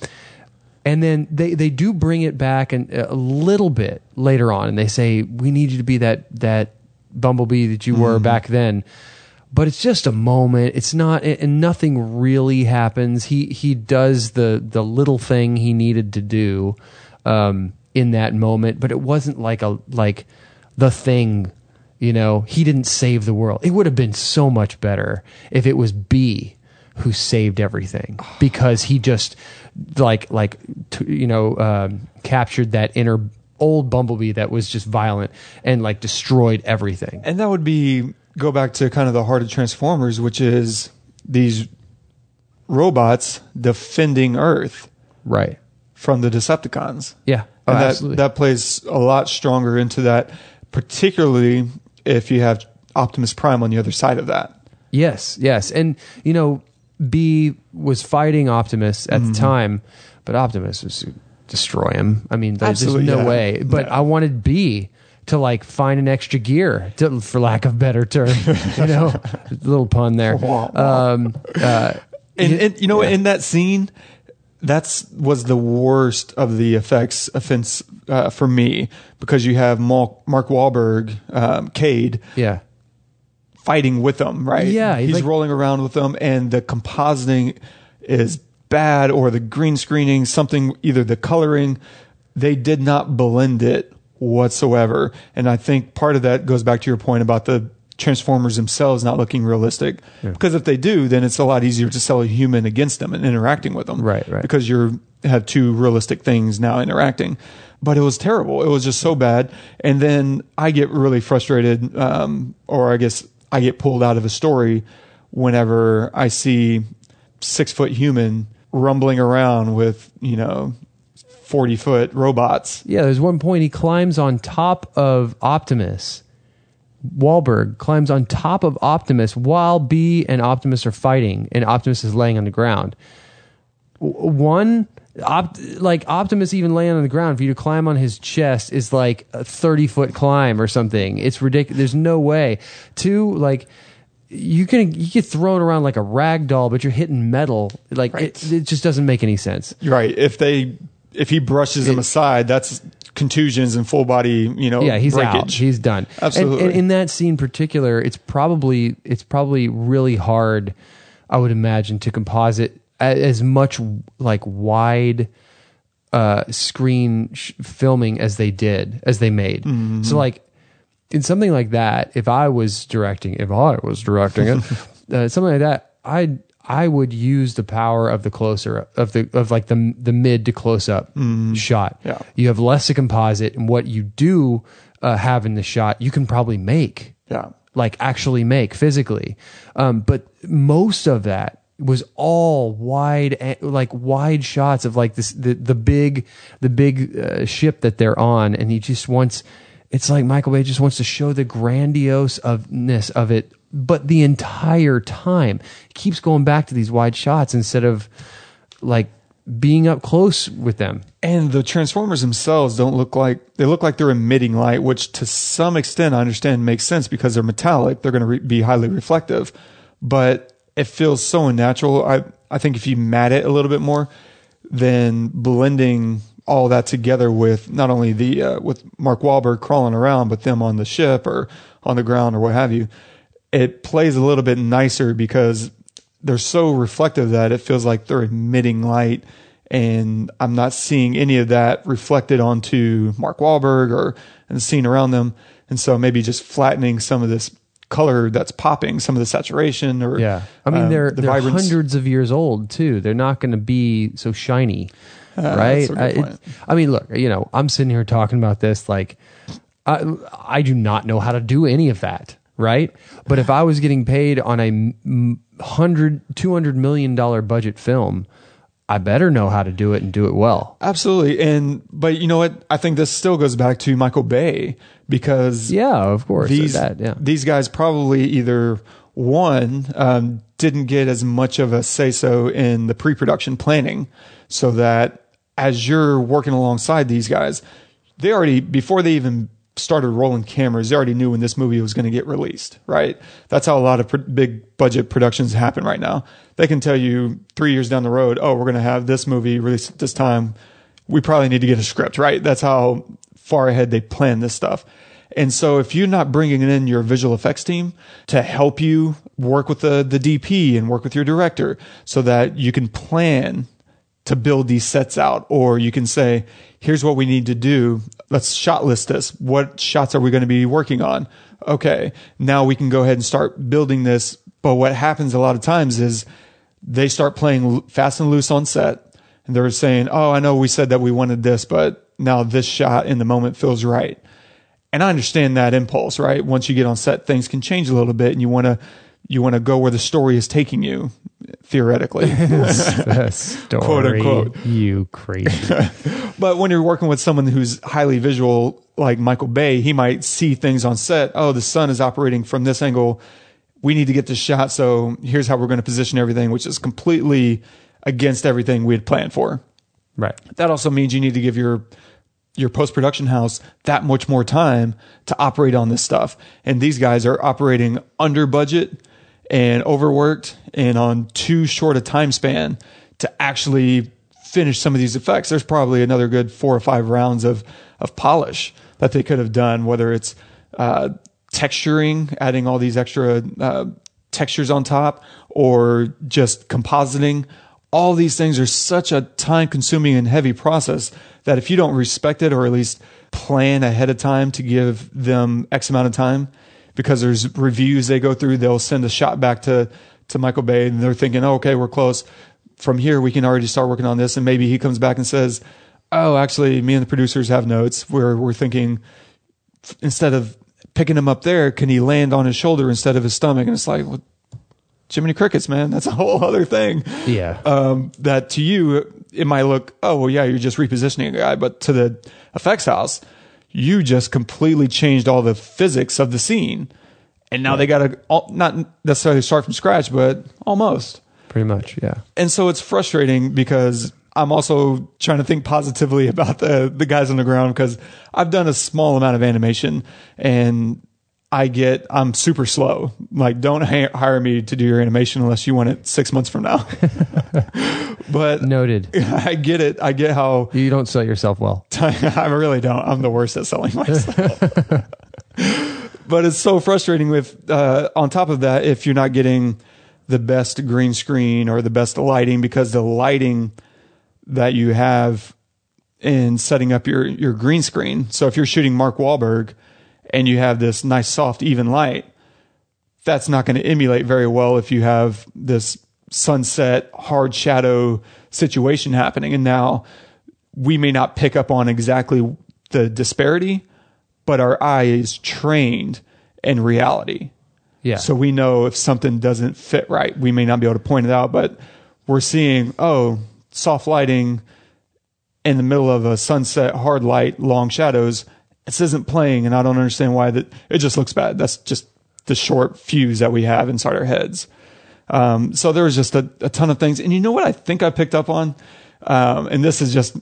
And then they they do bring it back and a little bit later on and they say we need you to be that that bumblebee that you were back then. But it's just a moment. It's not and nothing really happens. He he does the the little thing he needed to do. Um in that moment but it wasn't like a like the thing you know? He didn't save the world. It would have been so much better if it was b who saved everything because he just like like t- you know um, captured that inner old bumblebee that was just violent and like destroyed everything. And that would be go back to kind of the heart of Transformers, which is these robots defending Earth right. from the Decepticons. yeah oh, that, that plays a lot stronger into that, particularly if you have Optimus Prime on the other side of that. Yes, yes. And, you know, B was fighting Optimus at Mm-hmm. the time, but Optimus was destroy him. I mean, there's Absolutely, no yeah. way. But Yeah. I wanted B to like find an extra gear, to, for lack of better term. you know, little pun there. Um, uh, And, and you know, in that scene, that's was the worst of the effects offense uh, for me because you have Mark, Mark Wahlberg, um, Cade, yeah. fighting with them, right? Yeah, he's he's like- rolling around with them, and the compositing is bad, or the green screening, something either the coloring, they did not blend it whatsoever. And I think part of that goes back to your point about the Transformers themselves not looking realistic. Because if they do, then it's a lot easier to sell a human against them and interacting with them. Right, right. Because you're have two realistic things now interacting. But it was terrible. It was just so bad. And then I get really frustrated, um, or I guess I get pulled out of a story whenever I see six foot human rumbling around with, you know, 40 foot robots. Yeah, there's one point he climbs on top of Optimus. Wahlberg climbs on top of Optimus while B and Optimus are fighting, and Optimus is laying on the ground. W- One, Opt, like Optimus even laying on the ground for you to climb on his chest is like a 30 foot climb or something. It's ridiculous. There's no way. Two, like you can you get thrown around like a rag doll, but you're hitting metal. Like it, it just doesn't make any sense. Right. If they, if he brushes him aside, that's contusions and full body, you know, yeah he's out he's done Absolutely. and, and in that scene in particular it's probably it's probably really hard i would imagine to composite as much like wide uh screen sh- filming as they did as they made Mm-hmm. so like in something like that if i was directing if i was directing it uh, something like that i i would use the power of the closer of the of like the the mid to close up shot Mm-hmm. Yeah. you have less to composite and what you do uh, have in the shot you can probably make Yeah. like actually make physically um, but most of that was all wide like wide shots of like this the, the big the big uh, ship that they're on and he just wants it's like michael bay just wants to show the grandioseness of it but the entire time he keeps going back to these wide shots instead of like being up close with them And the Transformers themselves don't look like they look like they're emitting light, which to some extent I understand makes sense because they're metallic. They're going to re- be highly reflective, but it feels so unnatural. I I think if you mat it a little bit more, then blending all that together with not only the uh, with Mark Wahlberg crawling around, but them on the ship or on the ground or what have you, it plays a little bit nicer because they're so reflective that it feels like they're emitting light and I'm not seeing any of that reflected onto Mark Wahlberg or and the scene around them. And so maybe just flattening some of this color that's popping, some of the saturation or Yeah, I mean um, they're the they're vibrance. hundreds of years old too. They're not going to be so shiny, right? Uh, good I, it- I mean, look, you know, I'm sitting here talking about this like I I do not know how to do any of that, right? But if I was getting paid on a hundred, two hundred million dollar budget film, I better know how to do it and do it well. Absolutely. And but you know what? I think this still goes back to Michael Bay because Yeah, of course. these that, yeah. these guys probably either one um, didn't get as much of a say so in the pre-production planning, so that as you're working alongside these guys, they already before they even started rolling cameras, they already knew when this movie was going to get released. Right? That's how a lot of pr- big budget productions happen right now. They can tell you three years down the road, oh, we're going to have this movie released at this time. We probably need to get a script. Right? That's how far ahead they plan this stuff. And so if you're not bringing in your visual effects team to help you work with the, the DP and work with your director so that you can plan to build these sets out, or you can say, here's what we need to do. Let's shot list this. What shots are we going to be working on? Okay. Now we can go ahead and start building this. But what happens a lot of times is they start playing fast and loose on set and they're saying, Oh, I know we said that we wanted this, but now this shot in the moment feels right. And I understand that impulse, right? Once you get on set, things can change a little bit and you want to, you want to go where the story is taking you, theoretically. story, Quote, unquote. You crazy. But when you're working with someone who's highly visual, like Michael Bay, he might see things on set. Oh, the sun is operating from this angle. We need to get this shot. So here's how we're going to position everything, which is completely against everything we had planned for. Right. That also means you need to give your your post production house that much more time to operate on this stuff. And these guys are operating under budget and overworked and on too short a time span to actually finish some of these effects. There's probably another good four or five rounds of of polish that they could have done, whether it's uh, texturing, adding all these extra uh, textures on top, or just compositing. All these things are such a time consuming and heavy process that if you don't respect it or at least plan ahead of time to give them X amount of time, because there's reviews they go through, they'll send a shot back to, to Michael Bay and they're thinking, oh, okay, we're close. From here, we can already start working on this. And maybe he comes back and says, oh, actually, me and the producers have notes where we're thinking instead of picking him up there, can he land on his shoulder instead of his stomach? And it's like, well, Jiminy Crickets, man, that's a whole other thing. Yeah. Um, that to you, it might look, oh, well, yeah, you're just repositioning a guy. But to the effects house, you just completely changed all the physics of the scene. And now they got to not necessarily start from scratch, but almost. Pretty much, yeah. And so it's frustrating because I'm also trying to think positively about the the guys on the ground because I've done a small amount of animation and I get I'm super slow. Like, don't ha- hire me to do your animation unless you want it six months from now. but Noted. I get it. I get how You don't sell yourself well. I really don't. I'm the worst at selling myself. but it's so frustrating with, uh, on top of that, if you're not getting the best green screen or the best lighting, because the lighting that you have in setting up your, your green screen. So if you're shooting Mark Wahlberg and you have this nice, soft, even light, that's not going to emulate very well if you have this sunset, hard shadow situation happening. And now we may not pick up on exactly the disparity, but our eye is trained in reality. Yeah. So we know if something doesn't fit right, we may not be able to point it out, but we're seeing, oh, soft lighting in the middle of a sunset, hard light, long shadows. This isn't playing, and I don't understand why that. It just looks bad. That's just the short fuse that we have inside our heads. Um, so there was just a, a, ton of things, and you know what I think I picked up on, um, and this is just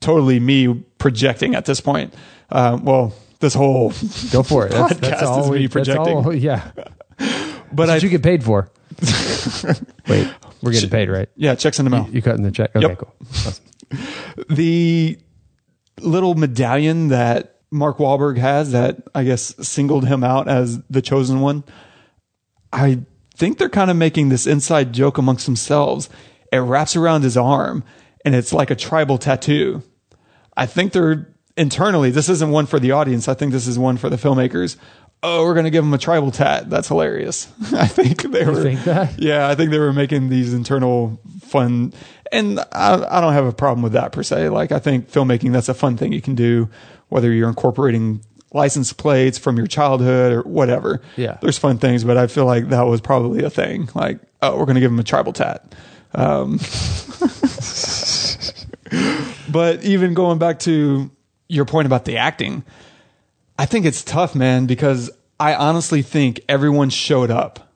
totally me projecting at this point. Um, well, this whole go for it. That's, podcast that's all is me projecting. All, yeah, but I what you get paid for. Wait, we're getting paid, right? Yeah, checks in the mail. You, you cutting the check? Okay, Yep. cool. Awesome. the little medallion that Mark Wahlberg has that I guess singled him out as the chosen one. I think they're kind of making this inside joke amongst themselves. It wraps around his arm and it's like a tribal tattoo. I think they're internally, this isn't one for the audience. I think this is one for the filmmakers. Oh, we're going to give him a tribal tat. That's hilarious. I think they were, think that? yeah, I think they were making these internal fun, and I, I don't have a problem with that per se. Like, I think filmmaking, that's a fun thing you can do, whether you're incorporating license plates from your childhood or whatever. Yeah. There's fun things, but I feel like that was probably a thing. Like, oh, we're going to give him a tribal tat. Um, but even going back to your point about the acting, I think it's tough, man, because I honestly think everyone showed up.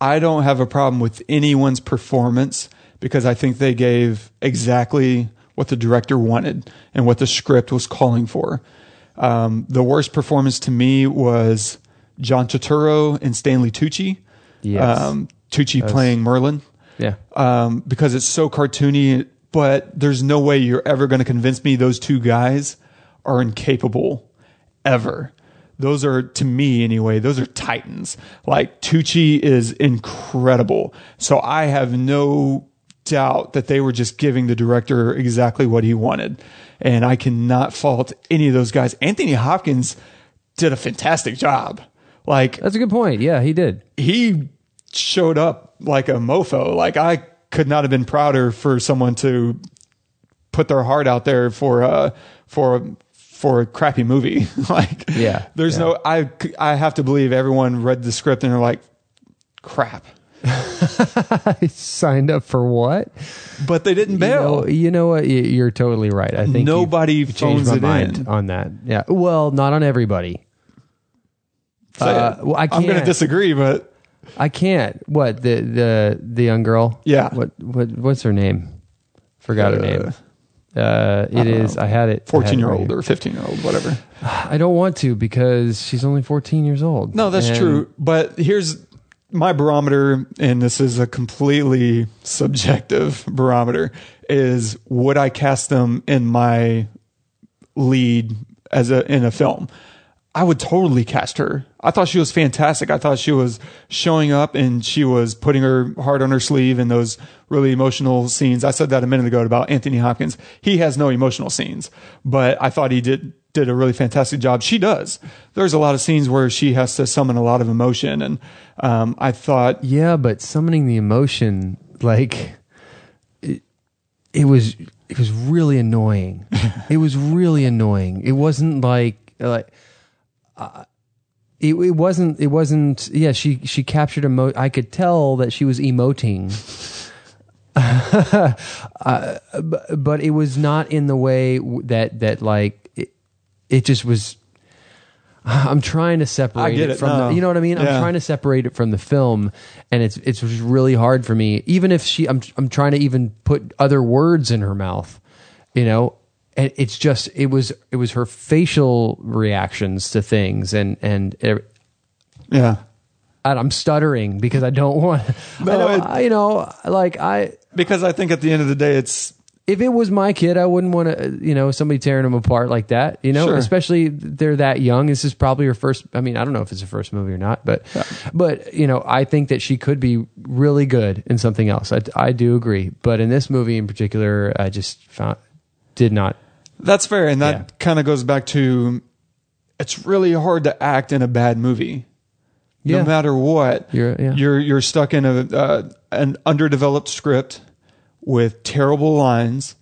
I don't have a problem with anyone's performance because I think they gave exactly what the director wanted and what the script was calling for. Um, the worst performance to me was John Turturro and Stanley Tucci. Yes. Um, Tucci playing Merlin Yeah. um, because it's so cartoony. But there's no way you're ever going to convince me those two guys are incapable ever. Those are, to me anyway, those are titans. Like Tucci is incredible. So I have no doubt that they were just giving the director exactly what he wanted. And I cannot fault any of those guys. Anthony Hopkins did a fantastic job. Like That's a good point. Yeah, he did. he showed up like a mofo. Like I could not have been prouder for someone to put their heart out there for uh for for a crappy movie. like Yeah, there's yeah. no I I have to believe everyone read the script and they're like crap. I signed up for what? But they didn't You bail. know, you know what? You- You're totally right. I think Nobody you've changed my it mind in. on that. Yeah. Well, not on everybody. Say Uh, well, I I'm going to can't. disagree, but I can't. What the the the young girl? Yeah. What what what's her name? Forgot her Uh, name. Uh, it is. I had it. I had it 14 year right old here. or 15 year old, whatever. I don't want to because she's only 14 years old. No, that's And- true. But here's my barometer, and this is a completely subjective barometer, is would I cast them in my lead as a in a film? I would totally cast her. I thought she was fantastic. I thought she was showing up and she was putting her heart on her sleeve in those really emotional scenes. I said that a minute ago about Anthony Hopkins. He has no emotional scenes, but I thought he did did a really fantastic job. She does. There's a lot of scenes where she has to summon a lot of emotion, and um, I thought Yeah, but summoning the emotion, like it, it was, it was really annoying. it was really annoying. It wasn't like like. Uh, it, it wasn't. It wasn't. Yeah, she she captured emo. I could tell that she was emoting, uh, but, but it was not in the way that that like it, just was. I'm trying to separate I get it it, from no. the, you know what I mean. I'm trying to separate it from the film, and it's it's just really hard for me. Even if she, I'm I'm trying to even put other words in her mouth, you know. And it's just it was it was her facial reactions to things, and and it, yeah. and I'm stuttering because I don't want. No, I it- I, you know, like I Because I think at the end of the day, it's if it was my kid, I wouldn't want to, you know, somebody tearing them apart like that. You know, Sure. especially they're that young. This is probably her first. I mean, I don't know if it's her first movie or not, but, but you know, I think that she could be really good in something else. I, I do agree, but in this movie in particular, I just found did not. That's fair, and that Yeah. kind of goes back to it's really hard to act in a bad movie. Yeah. No matter what, You're- yeah. you're you're stuck in a uh, an underdeveloped script with terrible lines,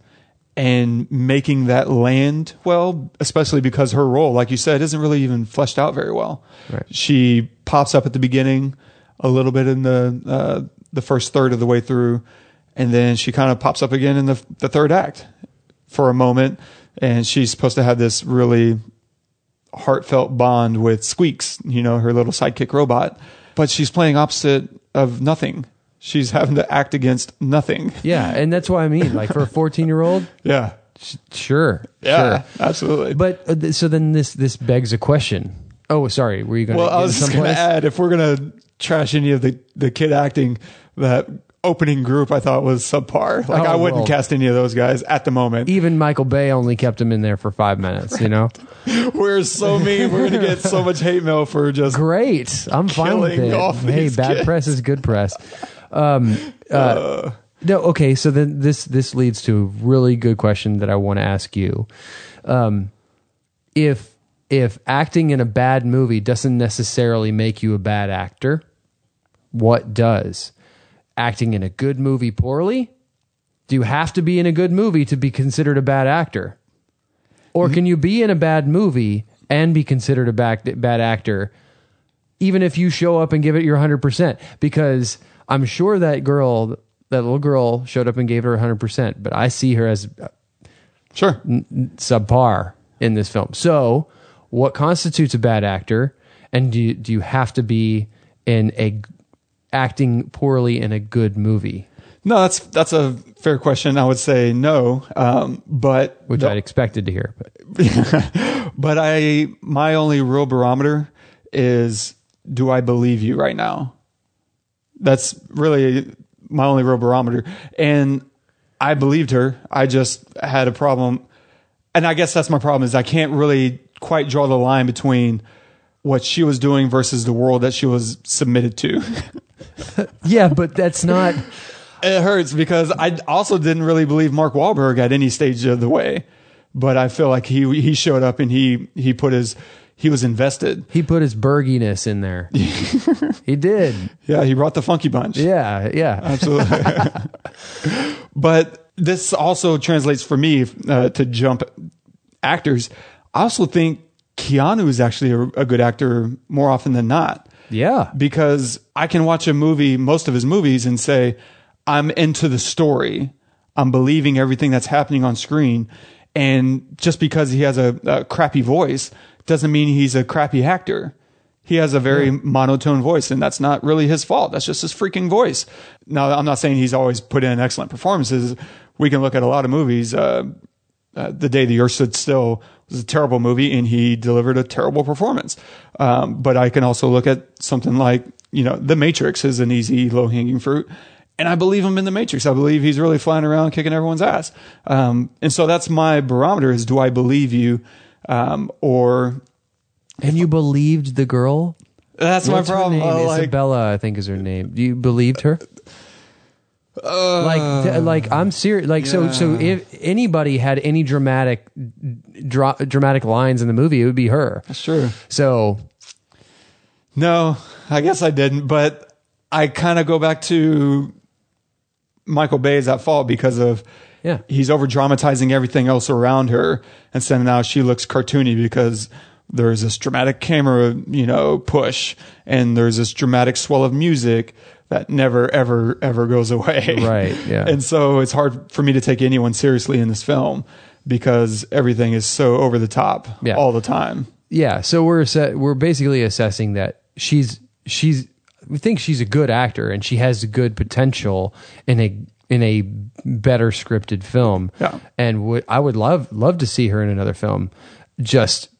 and making that land well, especially because her role, like you said, isn't really even fleshed out very well. Right. She pops up at the beginning, a little bit in the uh, the first third of the way through, and then she kind of pops up again in the the third act for a moment, and she's supposed to have this really heartfelt bond with Squeaks, you know, her little sidekick robot, but she's playing opposite of nothing. She's having to act against nothing. Yeah, and that's what I mean. Like for a 14 year old, Yeah. sure, Yeah, sure. absolutely. But uh, th- so then this this begs a question. Oh, sorry. Were you going? well, I was just going to add if we're going to trash any of the, the kid acting, that opening group I thought was subpar. Like Oh, I wouldn't well. cast any of those guys at the moment. Even Michael Bay only kept him in there for five minutes. You know, We're so mean. We're going to get so much hate mail for just great. I'm fine with it. Hey, bad kids. press is good press. Um, uh, no, okay. So then this this leads to a really good question that I want to ask you. Um, if if acting in a bad movie doesn't necessarily make you a bad actor, what does? Acting in a good movie poorly? Do you have to be in a good movie to be considered a bad actor? Or can you be in a bad movie and be considered a bad, bad actor even if you show up and give it your 100%? Because I'm sure that girl, that little girl, showed up and gave her 100%, but I see her as sure. subpar in this film. So, what constitutes a bad actor? And do you, do you have to be in a acting poorly in a good movie? No, that's that's a fair question. I would say no, um, but Which the- I'd expected to hear. But but I my only real barometer is do I believe you right now? That's really my only real barometer. And I believed her. I just had a problem. And I guess that's my problem is I can't really quite draw the line between what she was doing versus the world that she was submitted to. yeah, but that's not. it hurts because I also didn't really believe Mark Wahlberg at any stage of the way. But I feel like he he showed up and he he put his he was invested. He put his burginess in there. he did. Yeah, he brought the funky bunch. Yeah, yeah. Absolutely. but this also translates for me uh, to jump actors. I also think Keanu is actually a, a good actor more often than not Yeah. because I can watch a movie, most of his movies, and say, I'm into the story. I'm believing everything that's happening on screen. And just because he has a, a crappy voice doesn't mean he's a crappy actor. He has a very monotone voice, and that's not really his fault. That's just his freaking voice. Now, I'm not saying he's always put in excellent performances. We can look at a lot of movies. Uh, uh, The Day the Earth Stood Still was a terrible movie and he delivered a terrible performance. Um, but I can also look at something like, you know, The Matrix is an easy, low hanging fruit. And I believe him in The Matrix. I believe he's really flying around kicking everyone's ass. Um, and so that's my barometer is do I believe you? Um, or And you believed the girl? that's What's my her problem. name? Uh, like, Isabella, I think is her name. Do you believed her? like, th- like I'm serious. Like, so, so Uh, if anybody had any dramatic, dra- dramatic lines in the movie, it would be her. that's true. So, No, I guess I didn't, but I kind of go back to Michael Bay's at fault because of Yeah. he's over dramatizing everything else around her, and so now she looks cartoony because there's this dramatic camera, you know, push, and there's this dramatic swell of music that never, ever, ever goes away. Right, yeah. And so it's hard for me to take anyone seriously in this film because everything is so over the top Yeah. all the time. yeah. So we're we're basically assessing that she's she's we think she's a good actor and she has good potential in a in a better scripted film. Yeah. And would I would love love to see her in another film. Just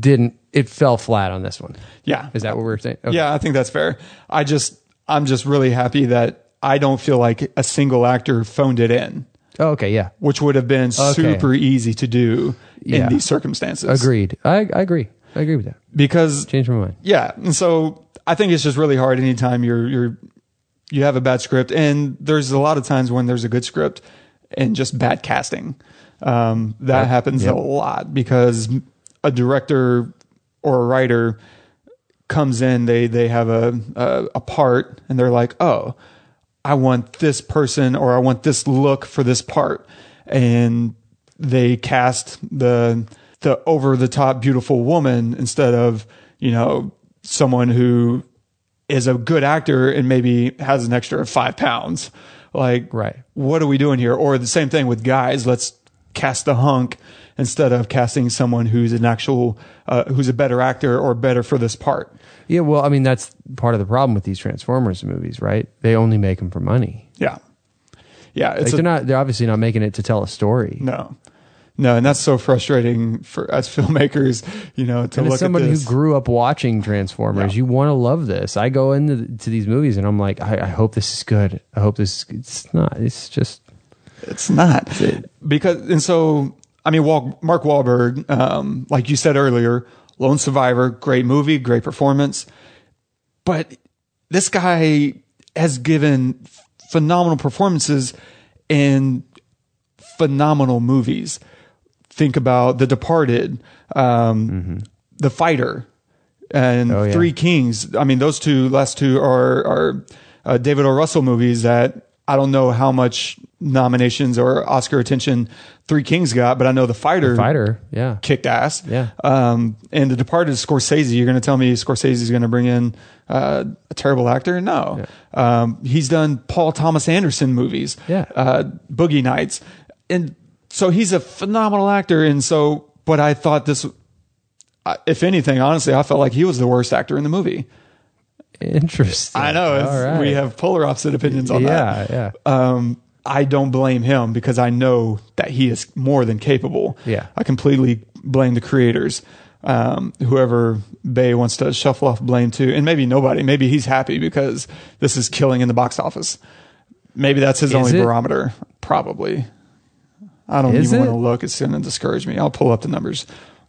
didn't it fell flat on this one. Yeah. Is that what we're saying? Okay. Yeah, I think that's fair. I just, I'm just really happy that I don't feel like a single actor phoned it in, Oh, okay. Yeah. which would have been Okay. super easy to do Yeah. in these circumstances. Agreed. I, I agree. I agree with that. Because Change my mind. yeah, and so I think it's just really hard anytime you're you're you have a bad script, and there's a lot of times when there's a good script and just bad casting. Um, that happens Yep. a lot because a director or a writer comes in, they they have a, a a part, and they're like, oh, I want this person or I want this look for this part, and they cast the the over the top beautiful woman instead of you know someone who is a good actor and maybe has an extra five pounds. Like, Right. what are we doing here? Or the same thing with guys. Let's cast the hunk instead of casting someone who's an actual, uh, who's a better actor or better for this part. Yeah. Well, I mean, that's part of the problem with these Transformers movies, right? They only make them for money. Yeah. Yeah. Like It's they're not. They're obviously not making it to tell a story. no, no. And that's so frustrating for as filmmakers, you know, to And look as someone who grew up watching Transformers, Yeah. you want to love this. I go into to these movies and I'm like, I, I hope this is good. I hope this. It's not. It's just. It's not because, and so I mean, Wal- Mark Wahlberg, um, like you said earlier, Lone Survivor, great movie, great performance, but this guy has given phenomenal performances in phenomenal movies. Think about The Departed, um, The Fighter, and Oh, yeah. Three Kings. I mean, those two last two are are uh, David O. Russell movies that I don't know how much nominations or Oscar attention Three Kings got, but I know The Fighter, Fighter, yeah. kicked ass. Yeah. Um, and The Departed is Scorsese. You're going to tell me Scorsese is going to bring in uh, a terrible actor? No. Um, he's done Paul Thomas Anderson movies. Yeah. Uh, Boogie Nights. And so he's a phenomenal actor. And so, but I thought this, if anything, honestly, I felt like he was the worst actor in the movie. Interesting. I know. It's, All right. We have polar opposite opinions on that. Yeah, yeah. Um, I don't blame him because I know that he is more than capable. Yeah. I completely blame the creators. Um, whoever Bay wants to shuffle off blame to, and maybe nobody. Maybe he's happy because this is killing in the box office. Maybe that's his Is only it? barometer. Probably. I don't Is even it? want to look. It's going to discourage me. I'll pull up the numbers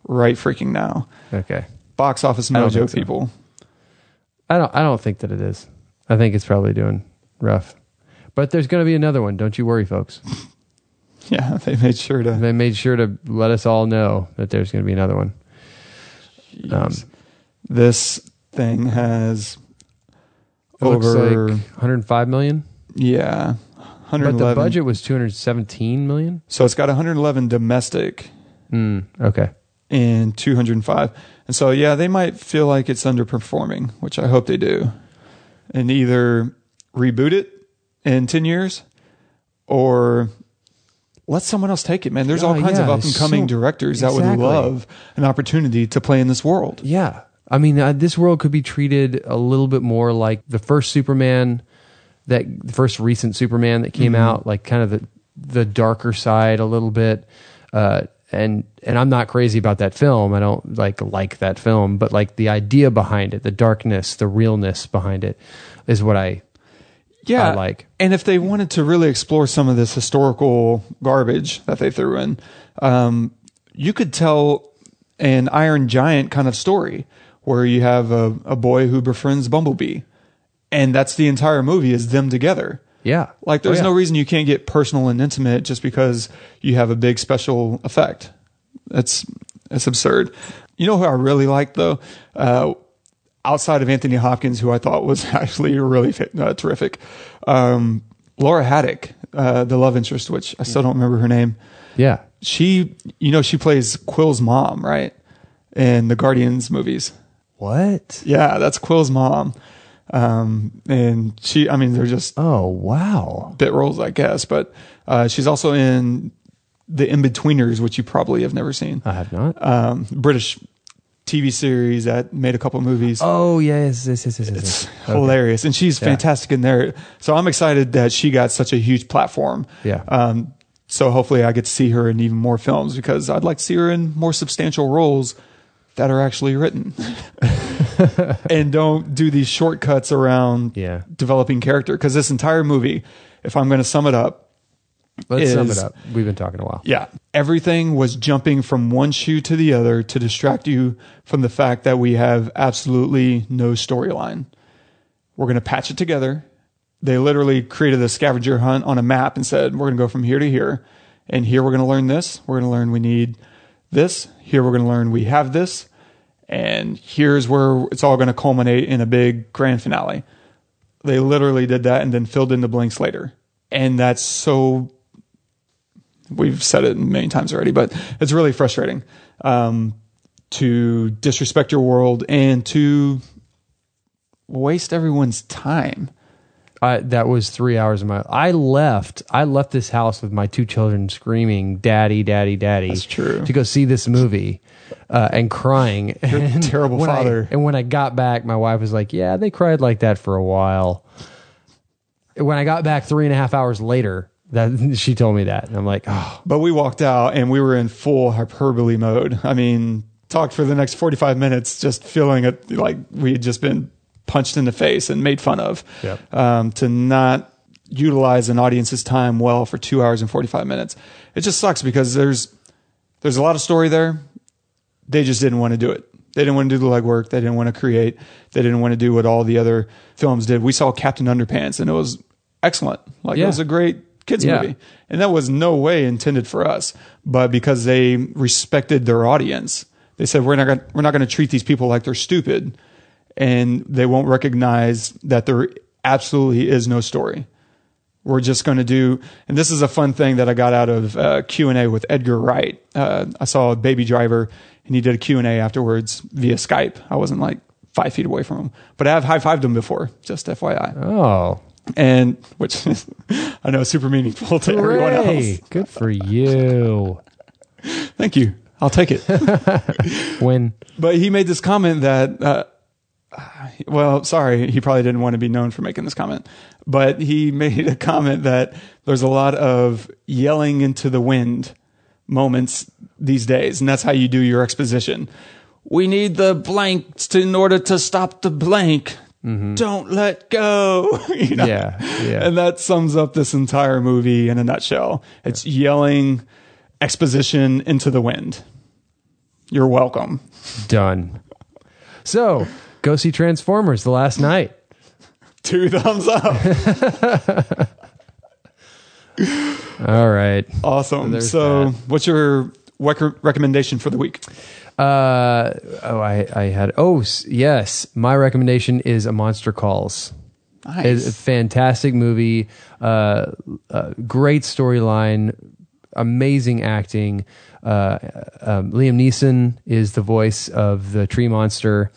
right freaking now. Okay. Box office I don't mojo think so. people. I don't. I don't think that it is. I think it's probably doing rough. But there's going to be another one. Don't you worry, folks. Yeah, they made sure to. They made sure to let us all know that there's going to be another one. Um, This thing has it looks over like 105 million, yeah, but 111. the budget was 217 million. So it's got 111 domestic Mm, okay. and 205. And so yeah, they might feel like it's underperforming, which I hope they do. And either reboot it in 10 years or let someone else take it, man. There's all kinds of yeah, up and coming so- directors that would exactly. love an opportunity to play in this world. Yeah. I mean, uh, this world could be treated a little bit more like the first Superman, that the first recent Superman that came out, like kind of the the darker side a little bit. Uh, and and I'm not crazy about that film. I don't like like that film, but like the idea behind it, the darkness, the realness behind it, is what I yeah, I like. And if they wanted to really explore some of this historical garbage that they threw in, um, you could tell an Iron Giant kind of story where you have a, a boy who befriends Bumblebee, and that's the entire movie is them together. yeah Like, there's Oh, yeah. no reason you can't get personal and intimate just because you have a big special effect. That's that's absurd. You know who I really liked though, uh, outside of Anthony Hopkins, who I thought was actually really uh, terrific. Um, Laura Haddock, uh, the love interest, which I still don't remember her name. yeah She, you know, she plays Quill's mom, right? In the Guardians movies. what Yeah, that's Quill's mom. Um, and she, I mean, they're just oh wow bit roles, I guess. But uh, she's also in the Inbetweeners, which you probably have never seen. I have not Um, British TV series that made a couple movies. oh yes yes yes yes, yes, It's. Okay. hilarious, and she's Yeah. fantastic in there. So I'm excited that she got such a huge platform. Yeah. Um, so hopefully I get to see her in even more films because I'd like to see her in more substantial roles that are actually written and don't do these shortcuts around Yeah. developing character. Because this entire movie, if I'm going to sum it up, let's sum it up we've been talking a while yeah. Everything was jumping from one shoe to the other to distract you from the fact that we have absolutely no storyline. We're going to patch it together. They literally created a scavenger hunt on a map and said, we're going to go from here to here. And here we're going to learn this. We're going to learn we need this. Here we're going to learn we have this. And here's where it's all going to culminate in a big grand finale. They literally did that and then filled in the blanks later. And that's so we've said it many times already, but it's really frustrating um, to disrespect your world and to waste everyone's time. I, that was three hours of my. I left. I left this house with my two children screaming, "Daddy, daddy, daddy!" That's true. To go see this movie, uh, and crying. And terrible when I- father. and when I got back, my wife was like, "Yeah, they cried like that for a while." When I got back three and a half hours later, that she told me that, and I'm like, "Oh, But we walked out and we were in full hyperbole mode. I mean, talked for the next 45 minutes, just feeling it like we had just been punched in the face and made fun of. Yep. Um, to not utilize an audience's time well for two hours and 45 minutes. It just sucks because there's, there's a lot of story there. They just didn't want to do it. They didn't want to do the legwork. They didn't want to create. They didn't want to do what all the other films did. We saw Captain Underpants and it was excellent. Like Yeah. it was a great kids Yeah. movie. And that was no way intended for us. But because they respected their audience, they said we're not gonna, we're not going to treat these people like they're stupid, and they won't recognize that there absolutely is no story. We're just going to do, and this is a fun thing that I got out of uh, Q and A with Edgar Wright. Uh, I saw Baby Driver, and he did a Q and A afterwards via Skype. I wasn't like five feet away from him, but I have high fived him before. Just FYI oh, and which I know is super meaningful to everyone else. Good for you." Thank you. I'll take it. When but he made this comment that, uh, well, sorry, he probably didn't want to be known for making this comment, but he made a comment that there's a lot of yelling into the wind moments these days, and that's how you do your exposition. We need the blanks to, in order to stop the blank. Mm-hmm. Don't let go. You know? Yeah, yeah. And that sums up this entire movie in a nutshell. It's yelling exposition into the wind. You're welcome. done. So go see Transformers the Last Knight. Two thumbs up. All right. Awesome. there's So, what's your rec- recommendation for the week? Uh, oh, I, I had, oh, s- yes. My recommendation is A Monster Calls. It's a fantastic movie. Uh, uh, great storyline. Amazing acting. Uh, um, Liam Neeson is the voice of the tree monster,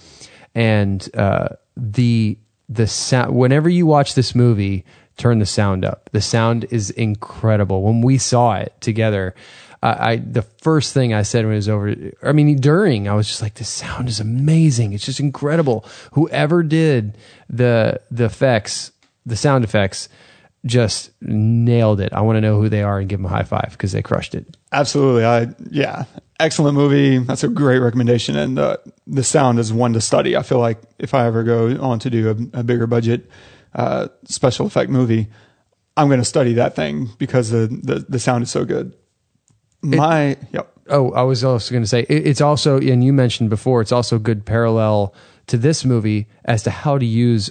and uh, the the sound. Whenever you watch this movie, turn the sound up. The sound is incredible. When we saw it together, I, I the first thing I said when it was over. I mean, during I was just like, "The sound is amazing. It's just incredible." Whoever did the the effects, the sound effects, just nailed it. I want to know who they are and give them a high five because they crushed it. Absolutely. I yeah, excellent movie. That's a great recommendation, and uh, the sound is one to study. I feel like if I ever go on to do a, a bigger budget uh, special effect movie, I'm going to study that thing because the, the the sound is so good. My yep. Oh, I was also going to say it, it's also, and you mentioned before, it's also good parallel to this movie as to how to use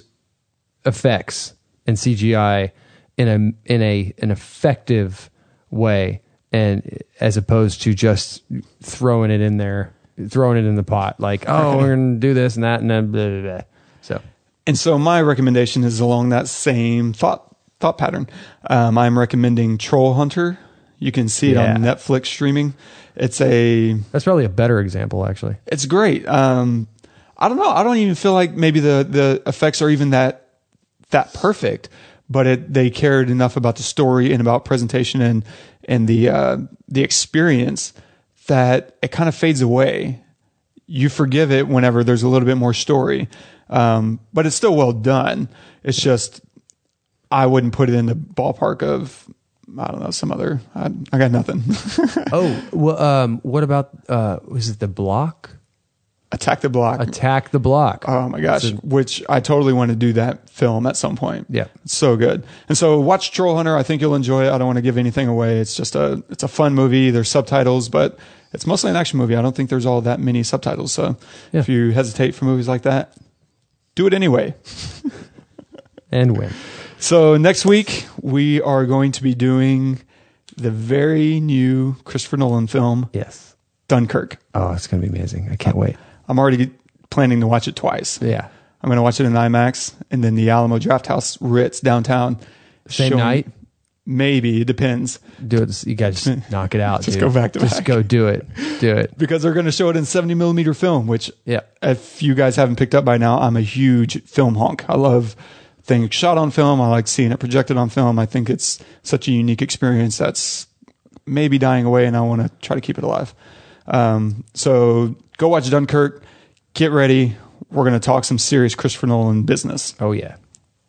effects and CGI in a in a an effective way, and as opposed to just throwing it in there, throwing it in the pot, like oh, we're to do this and that and then blah, blah, blah. So And so my recommendation is along that same thought thought pattern. Um, I'm recommending Troll Hunter. You can see it on Netflix streaming. It's a that's probably a better example, actually. it's great. Um, I don't know. I don't even feel like maybe the the effects are even that that perfect, but it they cared enough about the story and about presentation and and the uh, the experience that it kind of fades away. You forgive it whenever there's a little bit more story, um, but it's still well done. It's just I wouldn't put it in the ballpark of I don't know some other. I, I got nothing. Oh, well, um, what about uh, was it the block? Attack the Block. Attack the block. Oh my gosh, a- which I totally want to do that film at some point. Yeah. It's so good. And so watch Troll Hunter. I think you'll enjoy it. I don't want to give anything away. It's just a, it's a fun movie. There's subtitles, but it's mostly an action movie. I don't think there's all that many subtitles. So Yeah. if you hesitate for movies like that, do it anyway. and win. So next week we are going to be doing the very new Christopher Nolan film, Yes. Dunkirk. Oh, it's gonna be amazing. I can't wait. I'm already planning to watch it twice. Yeah. I'm going to watch it in IMAX and then the Alamo Drafthouse Ritz downtown. Same showing- night. Maybe it depends Do it. You guys just knock it out. Just dude. go back to Just back. go do it. Do it. because they're going to show it in 70 millimeter film. Which, Yeah. if you guys haven't picked up by now, I'm a huge film honk. I love things shot on film. I like seeing it projected on film. I think it's such a unique experience that's maybe dying away, and I want to try to keep it alive. Um, so go watch Dunkirk. Get ready. We're going to talk some serious Christopher Nolan business. Oh yeah.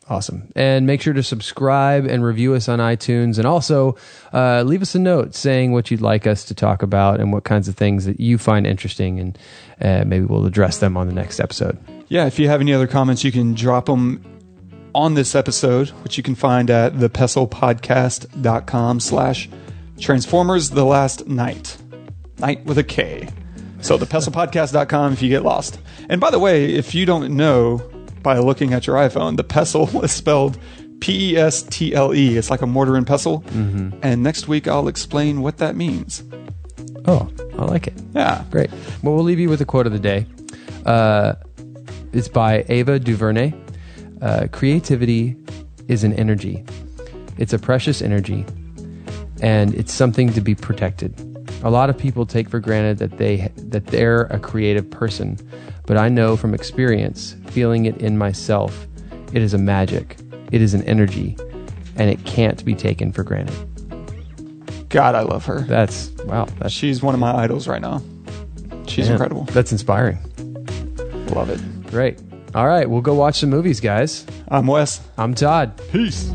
Awesome. And make sure to subscribe and review us on iTunes and also uh, leave us a note saying what you'd like us to talk about and what kinds of things that you find interesting. And uh, maybe we'll address them on the next episode. Yeah, if you have any other comments, you can drop them on this episode, which you can find at thepestlepodcast.com slash transformers the last knight. Knight with a K. So thepestlepodcast.com if you get lost. And by the way, if you don't know by looking at your iPhone, the pestle is spelled P E S T L E. It's like a mortar and pestle. Mm-hmm. And next week I'll explain what that means. Oh, I like it. Yeah. Great. Well, we'll leave you with a quote of the day. Uh, it's by Ava DuVernay. Uh, Creativity is an energy. It's a precious energy, and it's something to be protected. A lot of people take for granted that they that they're a creative person, but I know from experience, feeling it in myself, it is a magic. It is an energy, and it can't be taken for granted. God, I love her. That's wow. That's She's one of my idols right now. She's man, incredible. That's inspiring. Love it. Great. All right, we'll go watch some movies, guys. I'm Wes. I'm Todd. Peace.